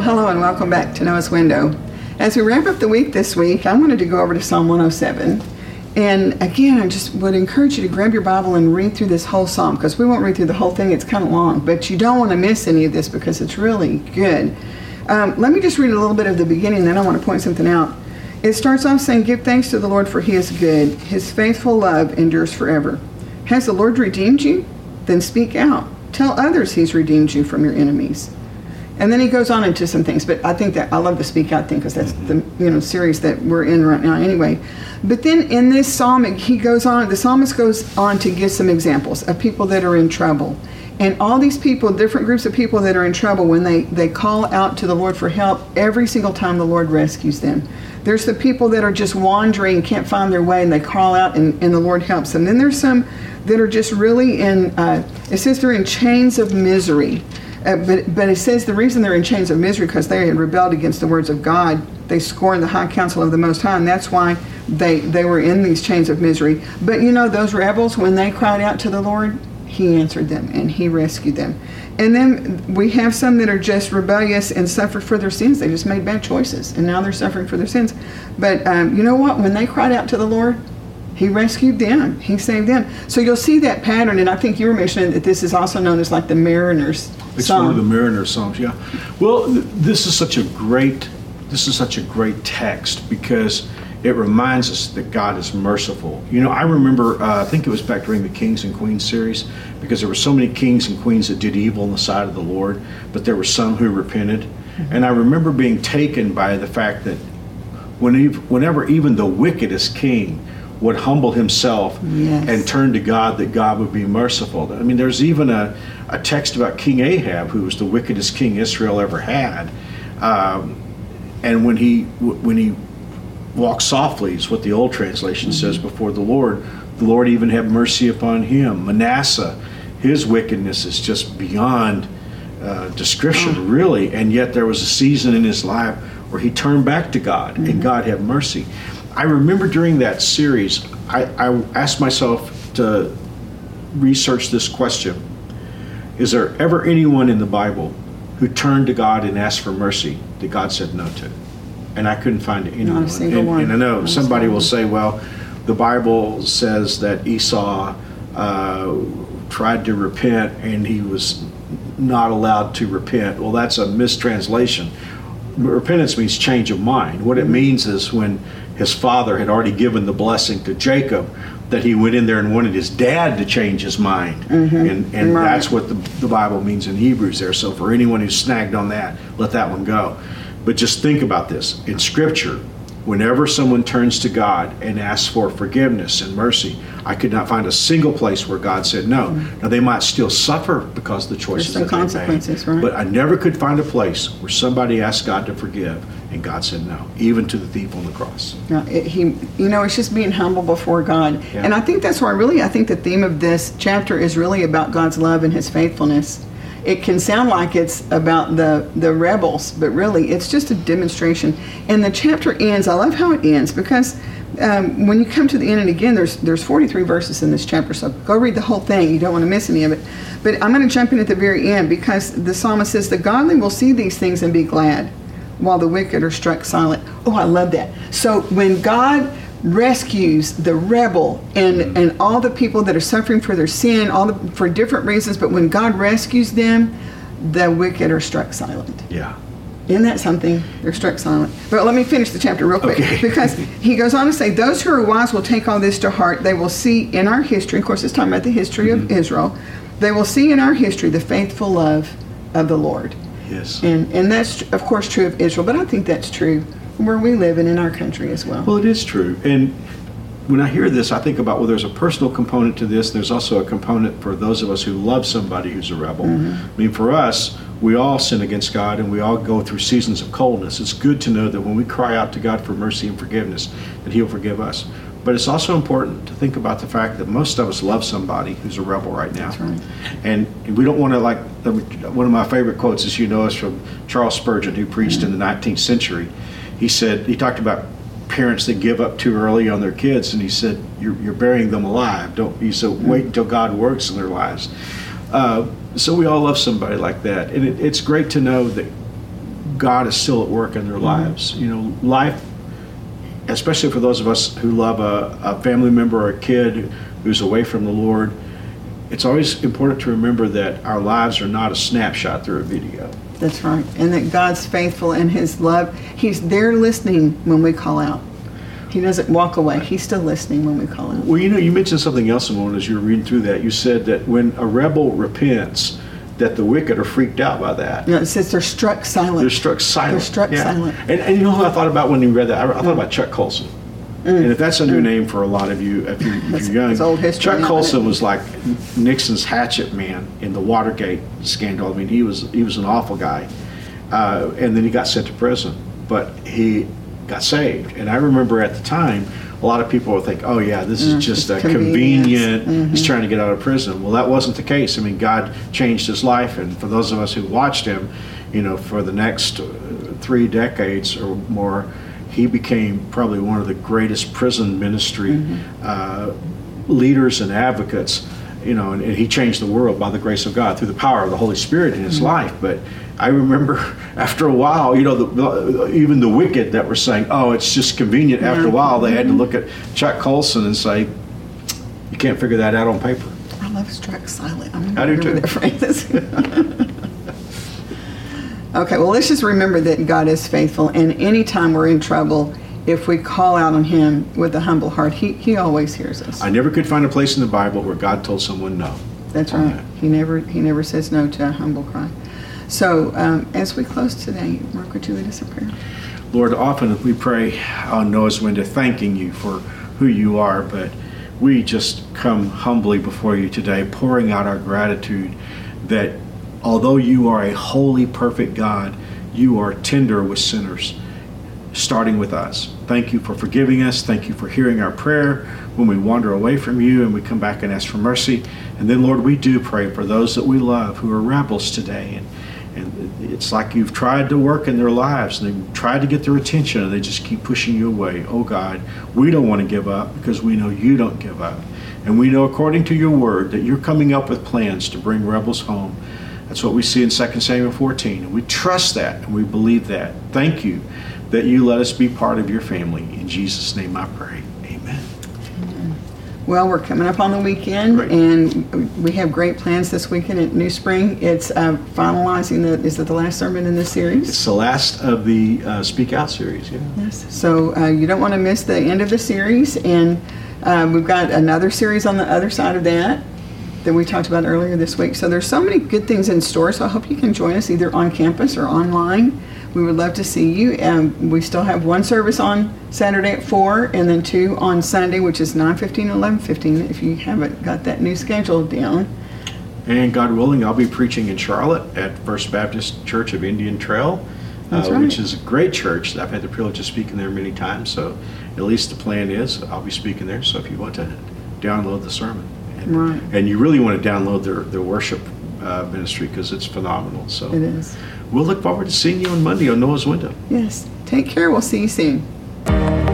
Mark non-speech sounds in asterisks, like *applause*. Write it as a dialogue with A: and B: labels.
A: Well, hello and welcome back to Noah's Window. As we wrap up the week this week, I wanted to go over to Psalm 107. And again, I just would encourage you to grab your Bible and read through this whole psalm because we won't read through the whole thing, it's kind of long, but you don't want to miss any of this because it's really good. Um, let me just read a little bit of the beginning, then I want to point something out. It starts off saying, Give thanks to the Lord for he is good, his faithful love endures forever. Has the Lord redeemed you? Then speak out. Tell others he's redeemed you from your enemies. And then he goes on into some things, but I think that I love the speak out thing because that's the you know series that we're in right now anyway. But then in this psalm, he goes on. The psalmist goes on to give some examples of people that are in trouble, and all these people, different groups of people that are in trouble, when they they call out to the Lord for help, every single time the Lord rescues them. There's the people that are just wandering, can't find their way, and they call out, and, and the Lord helps them. Then there's some that are just really in. Uh, it says they're in chains of misery. Uh, but, but it says the reason they're in chains of misery because they had rebelled against the words of God. They scorned the high counsel of the Most High, and that's why they, they were in these chains of misery. But you know, those rebels, when they cried out to the Lord, He answered them and He rescued them. And then we have some that are just rebellious and suffer for their sins. They just made bad choices, and now they're suffering for their sins. But um, you know what? When they cried out to the Lord, he rescued them. He saved them. So you'll see that pattern, and I think you were mentioning that this is also known as like the Mariners
B: It's one of the Mariner Psalms, yeah. Well, th- this is such a great, this is such a great text because it reminds us that God is merciful. You know, I remember, uh, I think it was back during the Kings and Queens series, because there were so many kings and queens that did evil on the side of the Lord, but there were some who repented. And I remember being taken by the fact that when ev- whenever even the wickedest king would humble himself
A: Yes.
B: and turn to God, that God would be merciful. I mean, there's even a, a text about King Ahab, who was the wickedest king Israel ever had. Um, and when he when he walked softly, is what the old translation says, before the Lord, the Lord even had mercy upon him. Manasseh, his wickedness is just beyond uh, description, really. And yet there was a season in his life where he turned back to God, and God had mercy. I remember during that series, I, I asked myself to research this question Is there ever anyone in the Bible who turned to God and asked for mercy that God said no to? And I couldn't find anyone.
A: Not single
B: and,
A: one.
B: and I know somebody will say, well, the Bible says that Esau uh, tried to repent and he was not allowed to repent. Well, that's a mistranslation. Repentance means change of mind. What it
A: Mm-hmm.
B: means is when his father had already given the blessing to Jacob, that he went in there and wanted his dad to change his mind. And, and
A: Mm-hmm. Right.
B: that's what the, the Bible means in Hebrews there. So for anyone who's snagged on that, let that one go. But just think about this. In Scripture, whenever someone turns to God and asks for forgiveness and mercy, I could not find a single place where God said no. Now they might still suffer because of the choices
A: some
B: that they made,
A: consequences, right?
B: But I never could find a place where somebody asked God to forgive and God said no, even to the thief on the cross.
A: No, it, he, you know, it's just being humble before God,
B: Yeah.
A: and I think that's why really I think the theme of this chapter is really about God's love and His faithfulness. It can sound like it's about the the rebels, but really it's just a demonstration. And the chapter ends. I love how it ends because um, when you come to the end, and again, there's there's 43 verses in this chapter, so go read the whole thing. You don't want to miss any of it. But I'm going to jump in at the very end because the psalmist says, "The godly will see these things and be glad." While the wicked are struck silent. Oh, I love that. So when God rescues the rebel and and all the people that are suffering for their sin, all the, for different reasons, but when God rescues them, the wicked are struck silent.
B: Yeah.
A: Isn't that something? They're struck silent. But let me finish the chapter real quick.
B: Okay.
A: Because he goes on to say, Those who are wise will take all this to heart. They will see in our history, of course, it's talking about the history of mm-hmm. Israel, they will see in our history the faithful love of the Lord.
B: Yes.
A: And, and that's, of course, true of Israel, but I think that's true where we live and in our country as well.
B: Well, it is true. And when I hear this, I think about well, there's a personal component to this. There's also a component for those of us who love somebody who's a rebel. Mm-hmm. I mean, for us, we all sin against God and we all go through seasons of coldness. It's good to know that when we cry out to God for mercy and forgiveness, that He'll forgive us. But it's also important to think about the fact that most of us love somebody who's a rebel right now.
A: That's right.
B: And we don't want to like, one of my favorite quotes, as you know, is from Charles Spurgeon, who preached in the 19th century. He said, he talked about parents that give up too early on their kids, and he said, you're, you're burying them alive. Don't, he said, wait until God works in their lives. Uh, so we all love somebody like that. And it, it's great to know that God is still at work in their lives. You know, life, especially for those of us who love a, a family member or a kid who's away from the Lord, it's always important to remember that our lives are not a snapshot through a video.
A: That's right. And that God's faithful in His love, He's there listening when we call out. He doesn't walk away. He's still listening when we call out.
B: Well, you know, you mentioned something else, Simone, as you were reading through that. You said that when a rebel repents, that the wicked are freaked out by that.
A: You know, it says they're struck silent.
B: They're struck silent.
A: They're struck
B: Yeah.
A: silent.
B: And, and you know who I thought about when you read that? I, I thought about Chuck Colson. And if that's a new name for a lot of you, if you're, if
A: Mm.
B: You're young,
A: old history,
B: Chuck Colson was like Nixon's hatchet man in the Watergate scandal. I mean, he was he was an awful guy, uh, and then he got sent to prison, but he got saved. And I remember at the time, a lot of people would think, "Oh yeah, this is
A: Mm,
B: just a
A: it's convenience. Mm-hmm.
B: convenient. He's trying to get out of prison." Well, that wasn't the case. I mean, God changed his life, and for those of us who watched him, you know, for the next uh, three decades or more, he became probably one of the greatest prison ministry uh, leaders and advocates. You know, and, and he changed the world by the grace of God through the power of the Holy Spirit in his life. But I remember *laughs* after a while, you know, the, even the wicked that were saying, "Oh, it's just convenient." After a while, they had to look at Chuck Colson and say, "You can't figure that out on paper."
A: I love struck silent. I'm
B: I do too.
A: that phrase. *laughs* okay, well, let's just remember that God is faithful, and anytime we're in trouble, if we call out on Him with a humble heart, He, he always hears us.
B: I never could find a place in the Bible where God told someone no.
A: That's right.
B: that.
A: He never he never says no to a humble cry. So um, as we close today, Mark, would you lead us in prayer?
B: Lord, often we pray on Noah's window, thanking you for who you are, but we just come humbly before you today, pouring out our gratitude that although you are a holy, perfect God, you are tender with sinners, starting with us. Thank you for forgiving us. Thank you for hearing our prayer when we wander away from you and we come back and ask for mercy. And then, Lord, we do pray for those that we love who are rebels today. And and it's like you've tried to work in their lives and they've tried to get their attention and they just keep pushing you away. Oh God, we don't want to give up because we know you don't give up. And we know according to your word that you're coming up with plans to bring rebels home. That's what we see in 2 Samuel 14. And we trust that and we believe that. Thank you that you let us be part of your family. In Jesus' name I pray.
A: Well, we're coming up on the weekend,
B: Great.
A: and we have great plans this weekend at New Spring. It's uh, finalizing the is it the last sermon in this series?
B: It's the last of the uh, Speak Out series. Yeah.
A: Yes. So uh, you don't want to miss the end of the series, and uh, we've got another series on the other side of that that we talked about earlier this week. So there's so many good things in store. So I hope you can join us either on campus or online. We would love to see you. Um, we still have one service on Saturday at four, and then two on Sunday, which is 9:15 and 11:15. If you haven't got that new schedule down.
B: And God willing, I'll be preaching in Charlotte at First Baptist Church of Indian Trail, uh,
A: right.
B: which is a great church. I've had the privilege of speaking there many times. So, at least the plan is I'll be speaking there. So, if you want to download the sermon, and,
A: Right.
B: and you really want to download their their worship uh, ministry because it's phenomenal. So,
A: It is.
B: We'll look forward to seeing you on Monday on Noah's Window.
A: Yes. Take care. We'll see you soon.